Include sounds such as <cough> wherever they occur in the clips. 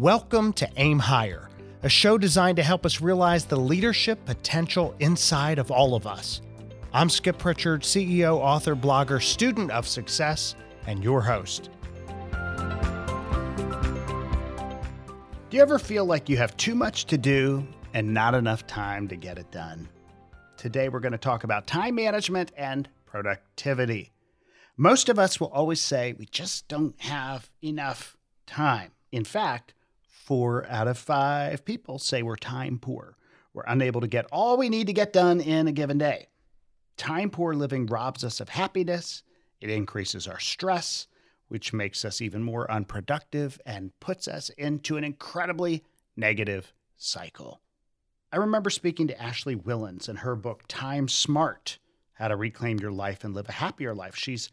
Welcome to Aim Higher, a show designed to help us realize the leadership potential inside of all of us. I'm Skip Pritchard, CEO, author, blogger, student of success, and your host. Do you ever feel like you have too much to do and not enough time to get it done? Today, we're going to talk about time management and productivity. Most of us will always say we just don't have enough time. In fact, four out of five people say we're time poor. We're unable to get all we need to get done in a given day. Time poor living robs us of happiness, it increases our stress, which makes us even more unproductive and puts us into an incredibly negative cycle. I remember speaking to Ashley Whillans in her book, Time Smart How to Reclaim Your Life and Live a Happier Life. She's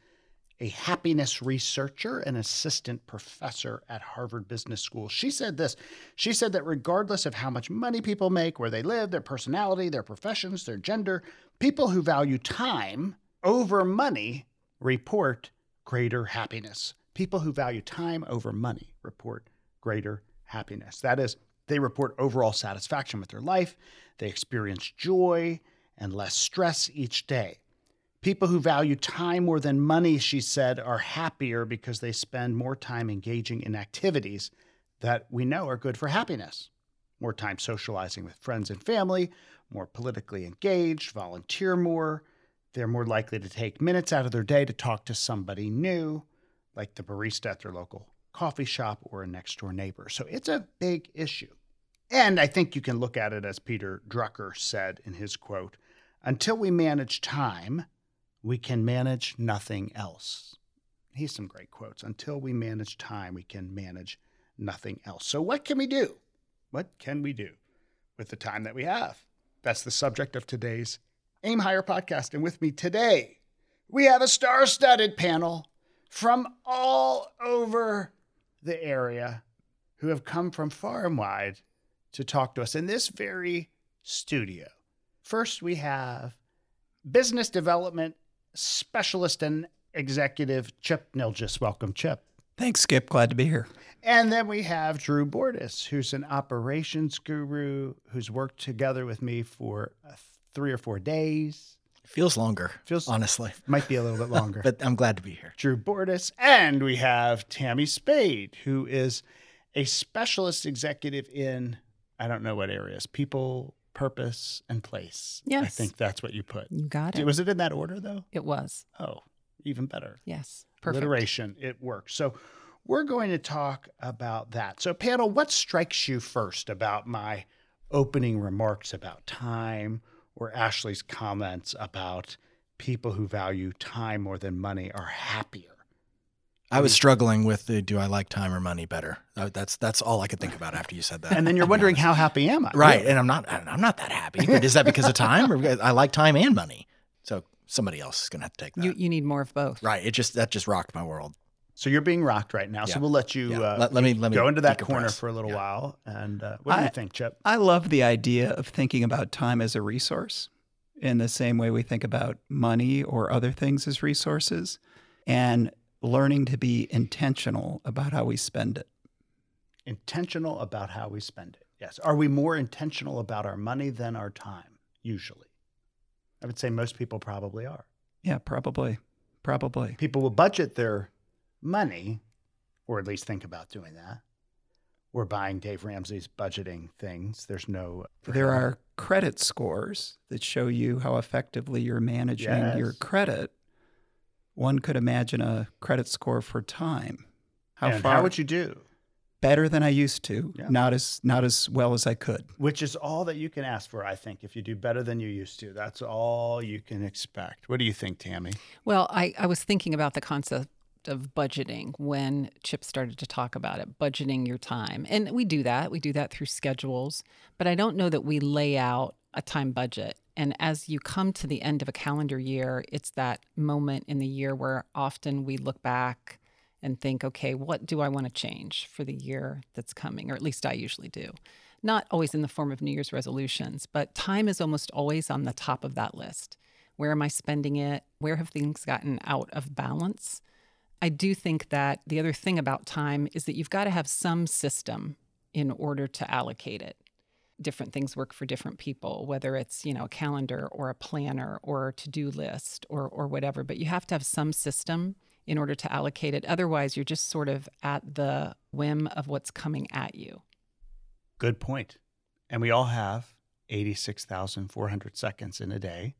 a happiness researcher and assistant professor at Harvard Business School. She said this She said that regardless of how much money people make, where they live, their personality, their professions, their gender, people who value time over money report greater happiness. People who value time over money report greater happiness. That is, they report overall satisfaction with their life, they experience joy and less stress each day. People who value time more than money, she said, are happier because they spend more time engaging in activities that we know are good for happiness. More time socializing with friends and family, more politically engaged, volunteer more. They're more likely to take minutes out of their day to talk to somebody new, like the barista at their local coffee shop or a next door neighbor. So it's a big issue. And I think you can look at it as Peter Drucker said in his quote until we manage time, we can manage nothing else. He's some great quotes. Until we manage time, we can manage nothing else. So, what can we do? What can we do with the time that we have? That's the subject of today's Aim Higher podcast. And with me today, we have a star studded panel from all over the area who have come from far and wide to talk to us in this very studio. First, we have business development specialist and executive Chip Nilgis. Welcome, Chip. Thanks, Skip. Glad to be here. And then we have Drew Bordis, who's an operations guru who's worked together with me for uh, three or four days. Feels longer. Feels honestly might be a little bit longer, <laughs> but I'm glad to be here. Drew Bordis, and we have Tammy Spade, who is a specialist executive in I don't know what areas, people, purpose, and place. Yes. I think that's what you put. You got it. Was it in that order though? It was. Oh, even better. Yes. Perfect. Alliteration, it works. So we're going to talk about that. So, panel, what strikes you first about my opening remarks about time or Ashley's comments about people who value time more than money are happier? I was struggling with the do I like time or money better. Uh, That's that's all I could think about after you said that. And then you're <laughs> wondering how happy am I? right, and I'm not I'm not that happy. But is that because of time or because I like time and money? So somebody else is going to have to take that. You you need more of both. right, it just that just rocked my world. So you're being rocked right now. So we'll let you Yeah. uh, Let- let me- let me go into that corner for a little Yeah. while. And uh, what do you think, Chip? I love the idea of thinking about time as a resource in the same way we think about money or other things as resources and learning to be intentional about how we spend it. Intentional about how we spend it. Yes. Are we more intentional about our money than our time? Usually, I would say most people probably are. Yeah, probably. Probably. People will budget their money, or at least think about doing that. We're buying Dave Ramsey's budgeting things. There's no. There are credit scores that show you how effectively you're managing your credit. One could imagine a credit score for time. How and far how would you do? better than I used to, Yeah. not as not as well as I could. Which is all that you can ask for, I think. If you do better than you used to, that's all you can expect. What do you think, Tammy? Well, I, I was thinking about the concept of budgeting when Chip started to talk about it, budgeting your time. And we do that. We do that through schedules, but I don't know that we lay out a time budget. And as you come to the end of a calendar year, it's that moment in the year where often we look back and think, okay, what do I want to change for the year that's coming? Or at least I usually do. Not always in the form of New Year's resolutions, but time is almost always on the top of that list. Where am I spending it? Where have things gotten out of balance? I do think that the other thing about time is that you've got to have some system in order to allocate it. Different things work for different people, whether it's, you know, a calendar or a planner or a to-do list or or whatever, but you have to have some system in order to allocate it. Otherwise, you're just sort of at the whim of what's coming at you. Good point. And we all have 86,400 seconds in a day.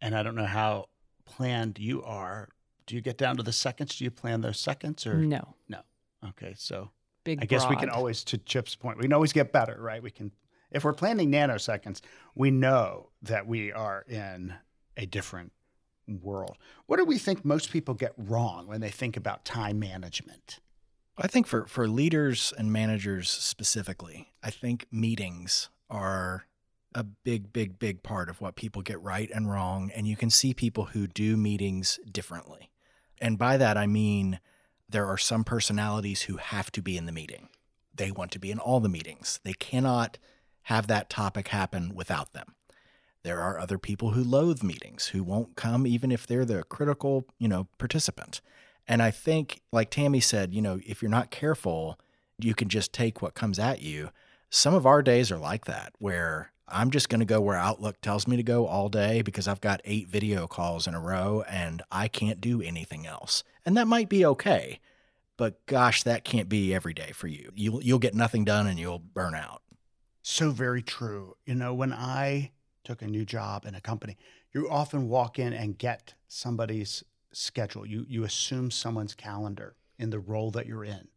And I don't know how planned you are. Do you get down to the seconds? Do you plan those seconds or No. no? Okay, so Big I guess we can always, to Chip's point, we can always get better, right? We can, if we're planning nanoseconds, we know that we are in a different world. What do we think most people get wrong when they think about time management? I think for, for leaders and managers specifically, I think meetings are a big, big, big part of what people get right and wrong. And you can see people who do meetings differently. And by that, I mean there are some personalities who have to be in the meeting. They want to be in all the meetings. They cannot have that topic happen without them. There are other people who loathe meetings, who won't come even if they're the critical, you know, participant. And I think, like Tammy said, you know, if you're not careful, you can just take what comes at you. Some of our days are like that, where I'm just going to go where Outlook tells me to go all day because I've got eight video calls in a row and I can't do anything else. And that might be okay, but gosh, that can't be every day for you. You'll, you'll get nothing done and you'll burn out. So very true. You know, when I took a new job in a company, you often walk in and get somebody's schedule. You you assume someone's calendar in the role that you're in.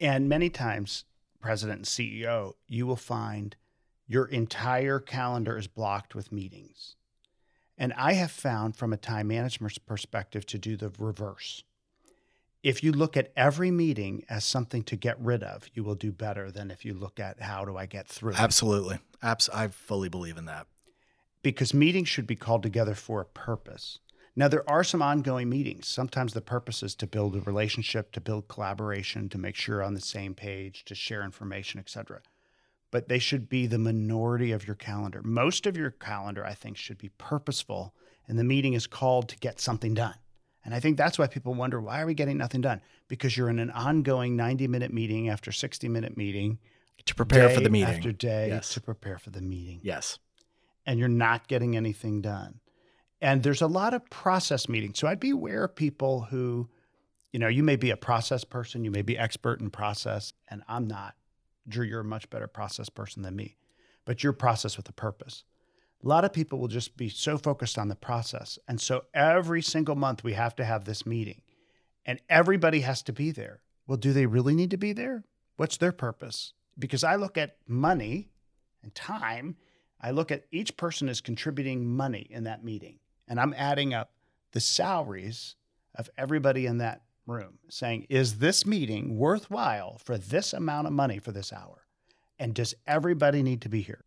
And many times, president and CEO, you will find your entire calendar is blocked with meetings. And I have found from a time management perspective to do the reverse. If you look at every meeting as something to get rid of, you will do better than if you look at how do I get through. Absolutely. Abs- I fully believe in that. because meetings should be called together for a purpose. Now, there are some ongoing meetings. Sometimes the purpose is to build a relationship, to build collaboration, to make sure you're on the same page, to share information, etc. But they should be the minority of your calendar. Most of your calendar, I think, should be purposeful, and the meeting is called to get something done. And I think that's why people wonder why are we getting nothing done? Because you're in an ongoing 90 minute meeting after 60 minute meeting, To prepare for the meeting. after day Yes. to prepare for the meeting Yes. and you're not getting anything done. And there's a lot of process meetings. So I'd be aware of people who, you know, you may be a process person, you may be expert in process, and I'm not. Drew, you're a much better process person than me, but you're process with a purpose. A lot of people will just be so focused on the process. And so every single month we have to have this meeting and everybody has to be there. Well, do they really need to be there? What's their purpose? Because I look at money and time I look at each person is contributing money in that meeting, and I'm adding up the salaries of everybody in that room, saying, is this meeting worthwhile for this amount of money for this hour? And does everybody need to be here?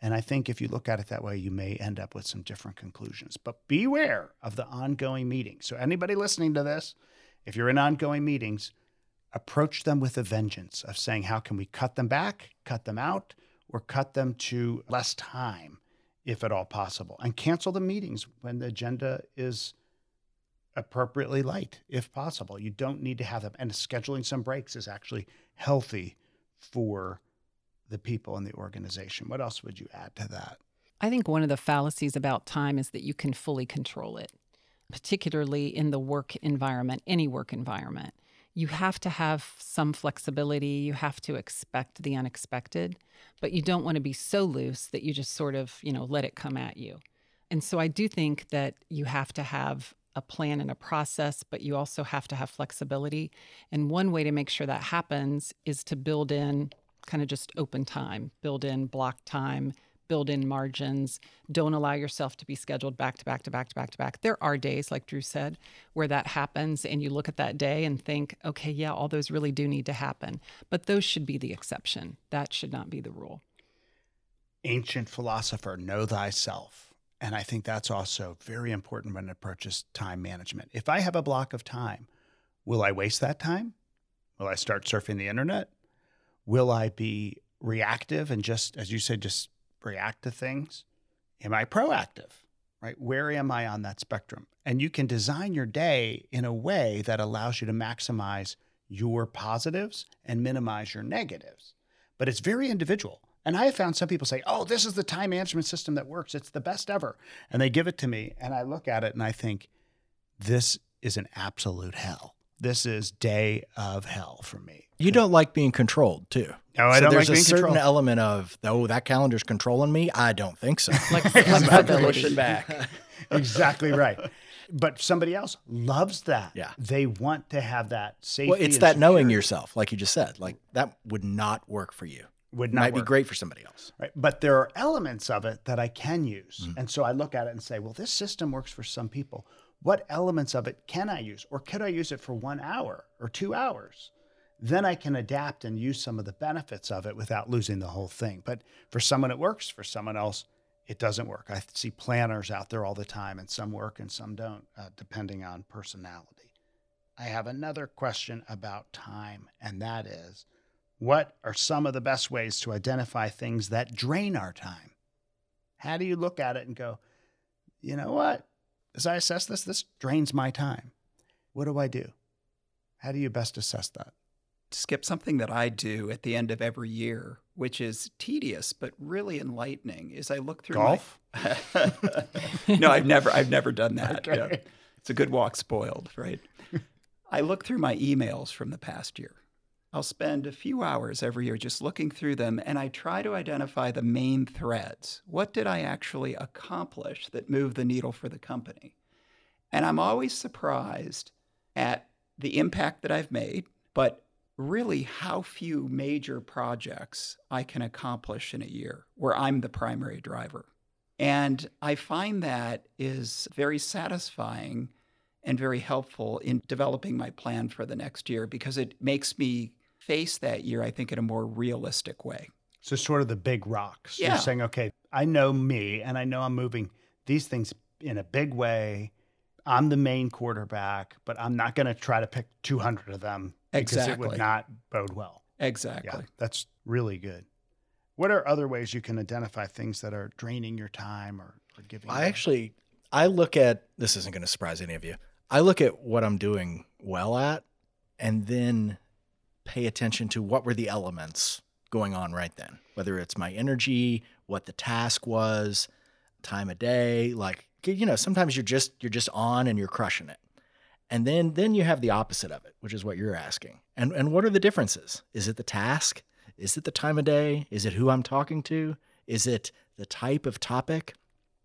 And I think if you look at it that way, you may end up with some different conclusions. But beware of the ongoing meetings. So, anybody listening to this, if you're in ongoing meetings, approach them with a vengeance of saying, how can we cut them back, cut them out, or cut them to less time if at all possible and cancel the meetings when the agenda is appropriately light if possible you don't need to have them and scheduling some breaks is actually healthy for the people in the organization what else would you add to that I think one of the fallacies about time is that you can fully control it, particularly in the work environment, any work environment. You have to have some flexibility. You have to expect the unexpected, but you don't want to be so loose that you just sort of, you know, let it come at you. And so I do think that you have to have a plan and a process, but you also have to have flexibility. And one way to make sure that happens is to build in kind of just open time, build in block time, build in margins. Don't allow yourself to be scheduled back to back to back to back to back. There are days, like Drew said, where that happens and you look at that day and think, okay, yeah, all those really do need to happen. But those should be the exception. That should not be the rule. ancient philosopher know thyself and i think that's also very important when it approaches time management. If i have a block of time will i waste that time? Will i start surfing the internet? Will i be reactive and just as you said just react to things? Am i proactive right? Where am i on that spectrum? And you can design your day in a way that allows you to maximize your positives and minimize your negatives. But it's very individual. And I have found some people say, oh, this is the time management system that works. It's the best ever. And they give it to me. And I look at it and I think, this is an absolute hell. This is day of hell for me. You don't like being controlled, too. No, I so don't there's like a certain controlled. element of, oh, that calendar's controlling me. I don't think so. Like <laughs> I'm flexibility. pushing back. <laughs> exactly right. But somebody else loves that. Yeah. They want to have that safety. Well, it's and that knowing yourself, like you just said. Like that would not work for you. Would not Might be great for somebody else. Right. But there are elements of it that I can use. Mm. And so I look at it and say, well, this system works for some people. What elements of it can I use? Or could I use it for one hour or two hours? Then I can adapt and use some of the benefits of it without losing the whole thing. But for someone it works, for someone else it doesn't work. I see planners out there all the time, and some work and some don't, uh, depending on personality. I have another question about time, and that is what are some of the best ways to identify things that drain our time? How do you look at it and go, you know what? As I assess this, this drains my time. What do I do? How do you best assess that? Skip something that I do at the end of every year, which is tedious but really enlightening, is I look through Golf? My... <laughs> no, I've never I've never done that. <laughs> Okay. Yeah. It's a good walk spoiled, right? <laughs> I look through my emails from the past year. I'll spend a few hours every year just looking through them and I try to identify the main threads. What did I actually accomplish that moved the needle for the company? And I'm always surprised at the impact that I've made, but really how few major projects I can accomplish in a year where I'm the primary driver. And I find that is very satisfying and very helpful in developing my plan for the next year because it makes me face that year, I think, in a more realistic way. So, sort of the big rocks. Yeah. You're saying, okay, I know me and I know I'm moving these things in a big way. I'm the main quarterback, but I'm not going to try to pick 200 of them because it Exactly. would not bode well. Exactly. Yeah, that's really good. What are other ways you can identify things that are draining your time or, or giving? I you- actually, I look at this isn't going to surprise any of you. I look at what I'm doing well at, and then pay attention to what were the elements going on right then. Whether it's my energy, what the task was, time of day. Like you know, sometimes you're just you're just on and you're crushing it, and then then you have the opposite of it, which is what you're asking. And and what are the differences? Is it the task? Is it the time of day? Is it who I'm talking to? Is it the type of topic?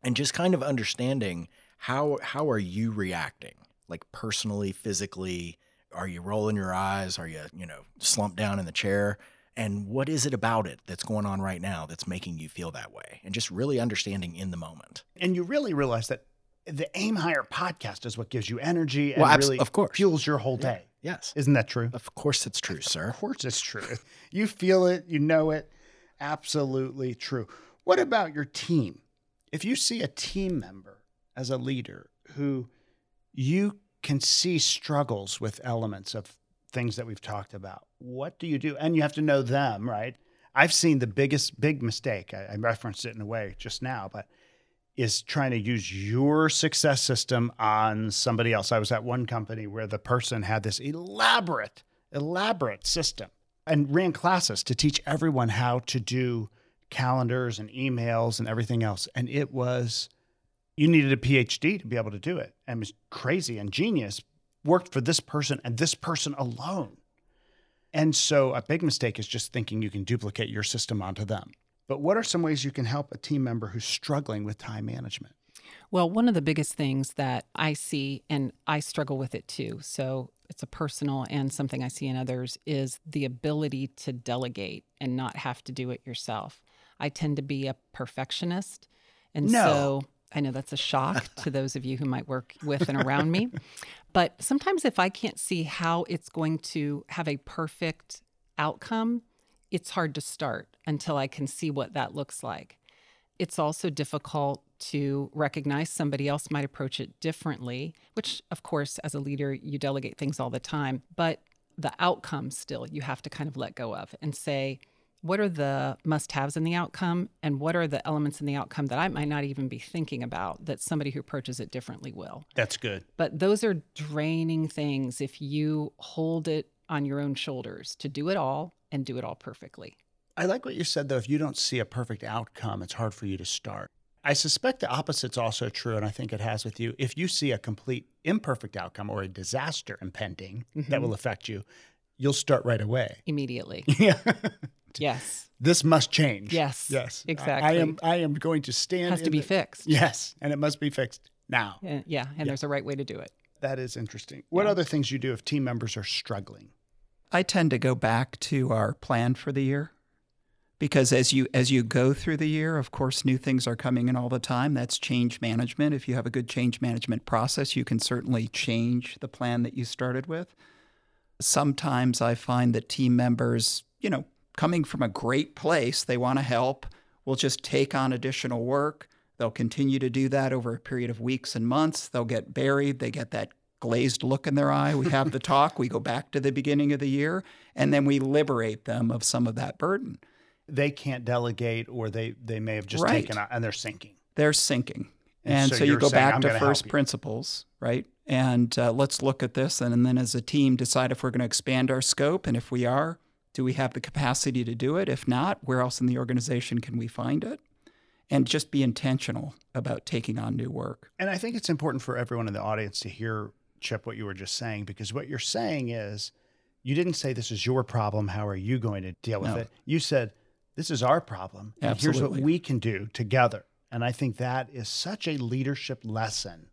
and just kind of understanding how how are you reacting like personally physically are you rolling your eyes are you you know slumped down in the chair and what is it about it that's going on right now that's making you feel that way and just really understanding in the moment and you really realize that the Aim Higher podcast is what gives you energy and Well, abs- really of course. fuels your whole day. yes Isn't that true? of course it's true sir Of course, it's true. <laughs> You feel it, you know it. Absolutely true. What about your team? If you see a team member as a leader who you can see struggles with elements of things that we've talked about, what do you do? And you have to know them, right? I've seen the biggest, big mistake. I, I referenced it in a way just now, but is trying to use your success system on somebody else. I was at one company where the person had this elaborate, elaborate system and ran classes to teach everyone how to do calendars and emails and everything else. And it was, you needed a PhD to be able to do it. And it was crazy and genius. Worked for this person and this person alone. And so a big mistake is just thinking you can duplicate your system onto them. But what are some ways you can help a team member who's struggling with time management? Well, one of the biggest things that I see, and I struggle with it too, so it's a personal and something I see in others, is the ability to delegate and not have to do it yourself. I tend to be a perfectionist. And No. so I know that's a shock <laughs> to those of you who might work with and around me. But sometimes if I can't see how it's going to have a perfect outcome, it's hard to start until I can see what that looks like. It's also difficult to recognize somebody else might approach it differently, which, of course, as a leader, you delegate things all the time. But the outcome still you have to kind of let go of and say, what are the must haves in the outcome? And what are the elements in the outcome that I might not even be thinking about that somebody who approaches it differently will? That's good. But those are draining things if you hold it on your own shoulders to do it all and do it all perfectly. I like what you said, though. If you don't see a perfect outcome, it's hard for you to start. I suspect the opposite's also true, and I think it has with you. If you see a complete imperfect outcome or a disaster impending mm-hmm. that will affect you, you'll start right away. Immediately. <laughs> yeah. Yes. This must change. Yes. Yes. Exactly. I am I am going to stand. It has to be the, fixed. Yes. And it must be fixed now. yeah. And yeah. there's a right way to do it. That is interesting. What yeah. other things you do if team members are struggling? I tend to go back to our plan for the year because as you as you go through the year of course new things are coming in all the time that's change management if you have a good change management process you can certainly change the plan that you started with sometimes i find that team members you know coming from a great place they want to help We'll just take on additional work they'll continue to do that over a period of weeks and months they'll get buried they get that glazed look in their eye we have the <laughs> talk we go back to the beginning of the year and then we liberate them of some of that burden they can't delegate or they they may have just right. taken out and they're sinking. They're sinking. And, so, so you go saying, back to first principles, right? And uh, let's look at this and, and then as a team decide if we're going to expand our scope and if we are, do we have the capacity to do it? If not, where else in the organization can we find it? And just be intentional about taking on new work. And I think it's important for everyone in the audience to hear Chip what you were just saying because what you're saying is you didn't say this is your problem, how are you going to deal with no. it? You said this is our problem. And here's what we can do together. And I think that is such a leadership lesson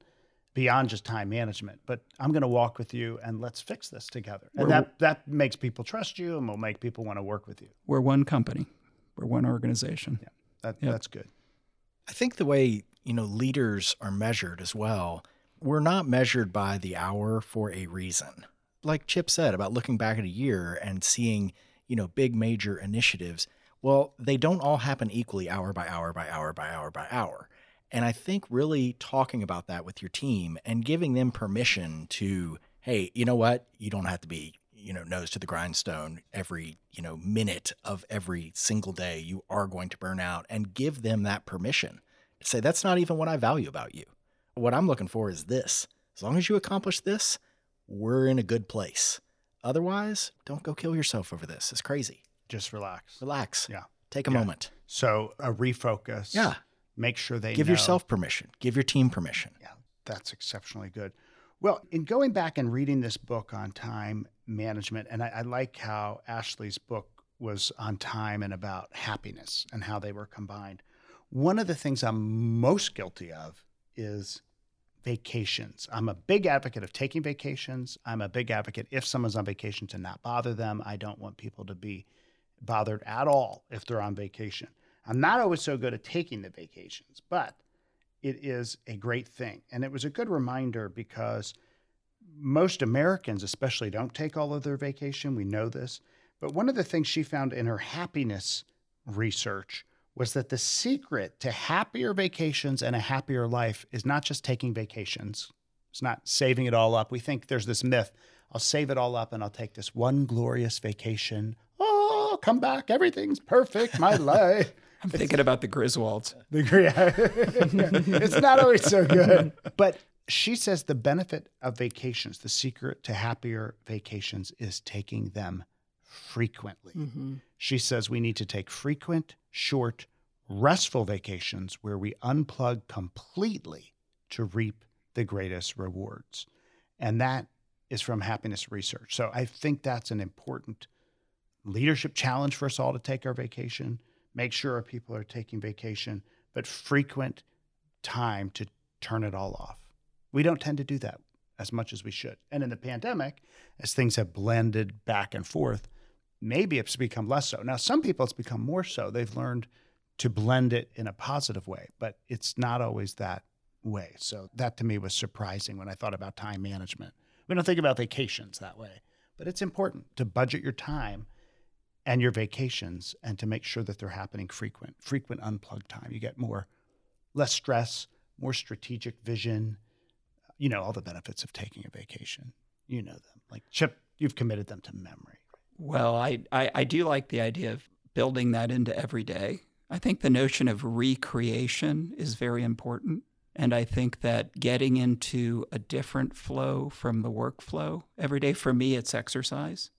beyond just time management. But I'm going to walk with you and let's fix this together. And we're, that, that makes people trust you and will make people want to work with you. We're one company, we're one organization. Yeah, that, yep. that's good. I think the way, you know, leaders are measured as well, we're not measured by the hour for a reason. Like Chip said about looking back at a year and seeing, you know, big major initiatives well, they don't all happen equally hour by hour by hour by hour by hour. And I think really talking about that with your team and giving them permission to, hey, you know what? You don't have to be, you know, nose to the grindstone every, you know, minute of every single day. You are going to burn out and give them that permission. Say, that's not even what I value about you. What I'm looking for is this. As long as you accomplish this, we're in a good place. Otherwise, don't go kill yourself over this. It's crazy. Just relax. Relax. Yeah. Take a yeah. moment. So a refocus. Yeah. Make sure they give know. yourself permission. Give your team permission. Yeah, that's exceptionally good. Well, in going back and reading this book on time management, and I, I like how Ashley's book was on time and about happiness and how they were combined. One of the things I'm most guilty of is vacations. I'm a big advocate of taking vacations. I'm a big advocate if someone's on vacation to not bother them. I don't want people to be bothered at all if they're on vacation. I'm not always so good at taking the vacations, but it is a great thing. And it was a good reminder because most Americans, especially, don't take all of their vacation. We know this. But one of the things she found in her happiness research was that the secret to happier vacations and a happier life is not just taking vacations. It's not saving it all up. We think there's this myth I'll save it all up and I'll take this one glorious vacation Oh, come back. Everything's perfect. My <laughs> life. <laughs> I'm thinking about the Griswolds. <laughs> The, <laughs> yeah. it's not always so good. But she says the benefit of vacations, the secret to happier vacations is taking them frequently. Mm-hmm. She says we need to take frequent, short, restful vacations where we unplug completely to reap the greatest rewards. And that is from happiness research. So I think that's an important leadership challenge for us all to take our vacation, make sure people are taking vacation, but frequent time to turn it all off. We don't tend to do that as much as we should. And in the pandemic, as things have blended back and forth, maybe it's become less so. Now, some people it's become more so. They've learned to blend it in a positive way, but it's not always that way. So that to me was surprising when I thought about time management. We don't think about vacations that way, but it's important to budget your time and your vacations and to make sure that they're happening frequent, frequent unplugged time. You get more, less stress, more strategic vision, you know, all the benefits of taking a vacation. You know them. Like Chip, you've committed them to memory. Well, I, I, I do like the idea of building that into every day. I think the notion of recreation is very important. And I think that getting into a different flow from the workflow every day, for me, it's exercise.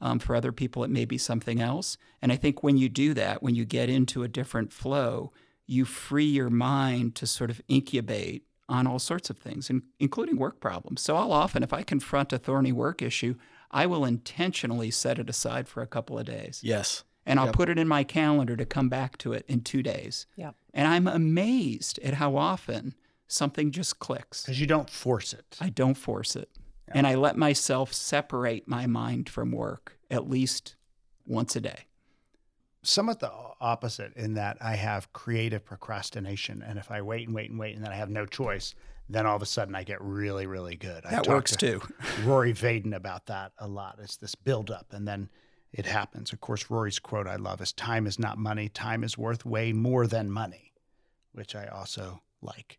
Um, for other people, it may be something else. And I think when you do that, when you get into a different flow, you free your mind to sort of incubate on all sorts of things, including work problems. So, I'll often, if I confront a thorny work issue, I will intentionally set it aside for a couple of days. Yes. And I'll yep. put it in my calendar to come back to it in two days. Yep. And I'm amazed at how often something just clicks. Because you don't force it. I don't force it. Yeah. And I let myself separate my mind from work at least once a day. Somewhat the opposite in that I have creative procrastination. And if I wait and wait and wait and then I have no choice, then all of a sudden I get really, really good. That works to too. <laughs> Rory Vaden about that a lot. It's this buildup and then it happens. Of course, Rory's quote I love is time is not money, time is worth way more than money, which I also like.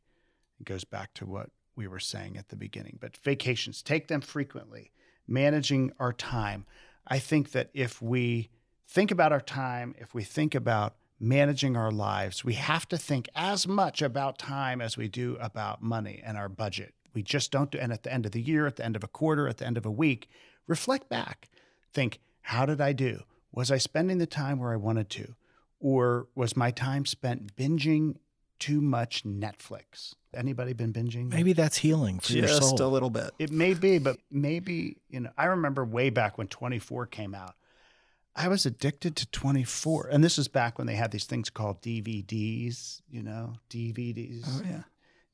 It goes back to what we were saying at the beginning. But vacations, take them frequently. Managing our time. I think that if we think about our time, if we think about managing our lives, we have to think as much about time as we do about money and our budget. We just don't do, and at the end of the year, at the end of a quarter, at the end of a week, reflect back. Think, how did I do? Was I spending the time where I wanted to? Or was my time spent binging too much Netflix? Anybody been binging? Maybe that's healing for Just your soul. Just a little bit. It may be, but maybe, you know, I remember way back when 24 came out. I was addicted to 24. And this is back when they had these things called DVDs, you know, DVDs. Oh, yeah.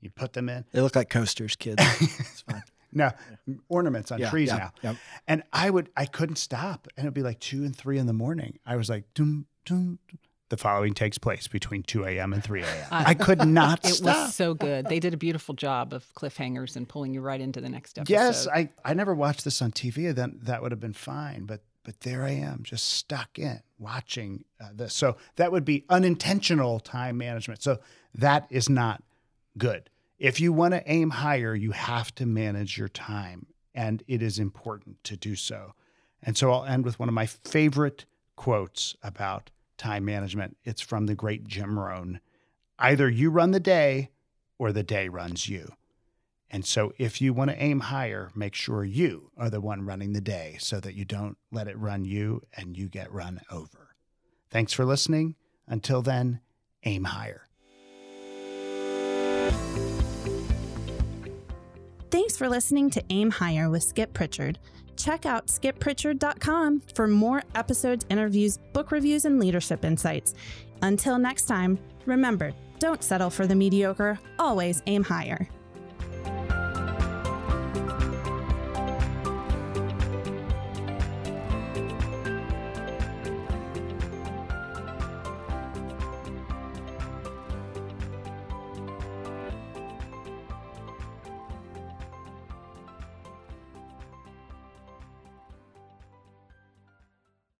You put them in. They look like coasters, kids. <laughs> it's fine. No, yeah. ornaments on yeah, trees yeah, now. Yeah. And I would, I couldn't stop. And it'd be like two and three in the morning. I was like, doom, doom, dum. The following takes place between 2 a.m. and 3 a.m. Uh, I could not it <laughs> stop. It was so good. They did a beautiful job of cliffhangers and pulling you right into the next episode. Yes, I, I never watched this on TV. Then that would have been fine. But but there I am, just stuck in watching uh, this. So that would be unintentional time management. So that is not good. If you want to aim higher, you have to manage your time, and it is important to do so. And so I'll end with one of my favorite quotes about time management. It's from the great Jim Rohn Either you run the day or the day runs you. And so if you want to aim higher, make sure you are the one running the day so that you don't let it run you and you get run over. Thanks for listening. Until then, aim higher. For listening to Aim Higher with Skip Pritchard. Check out skippritchard.com for more episodes, interviews, book reviews, and leadership insights. Until next time, remember don't settle for the mediocre, always aim higher.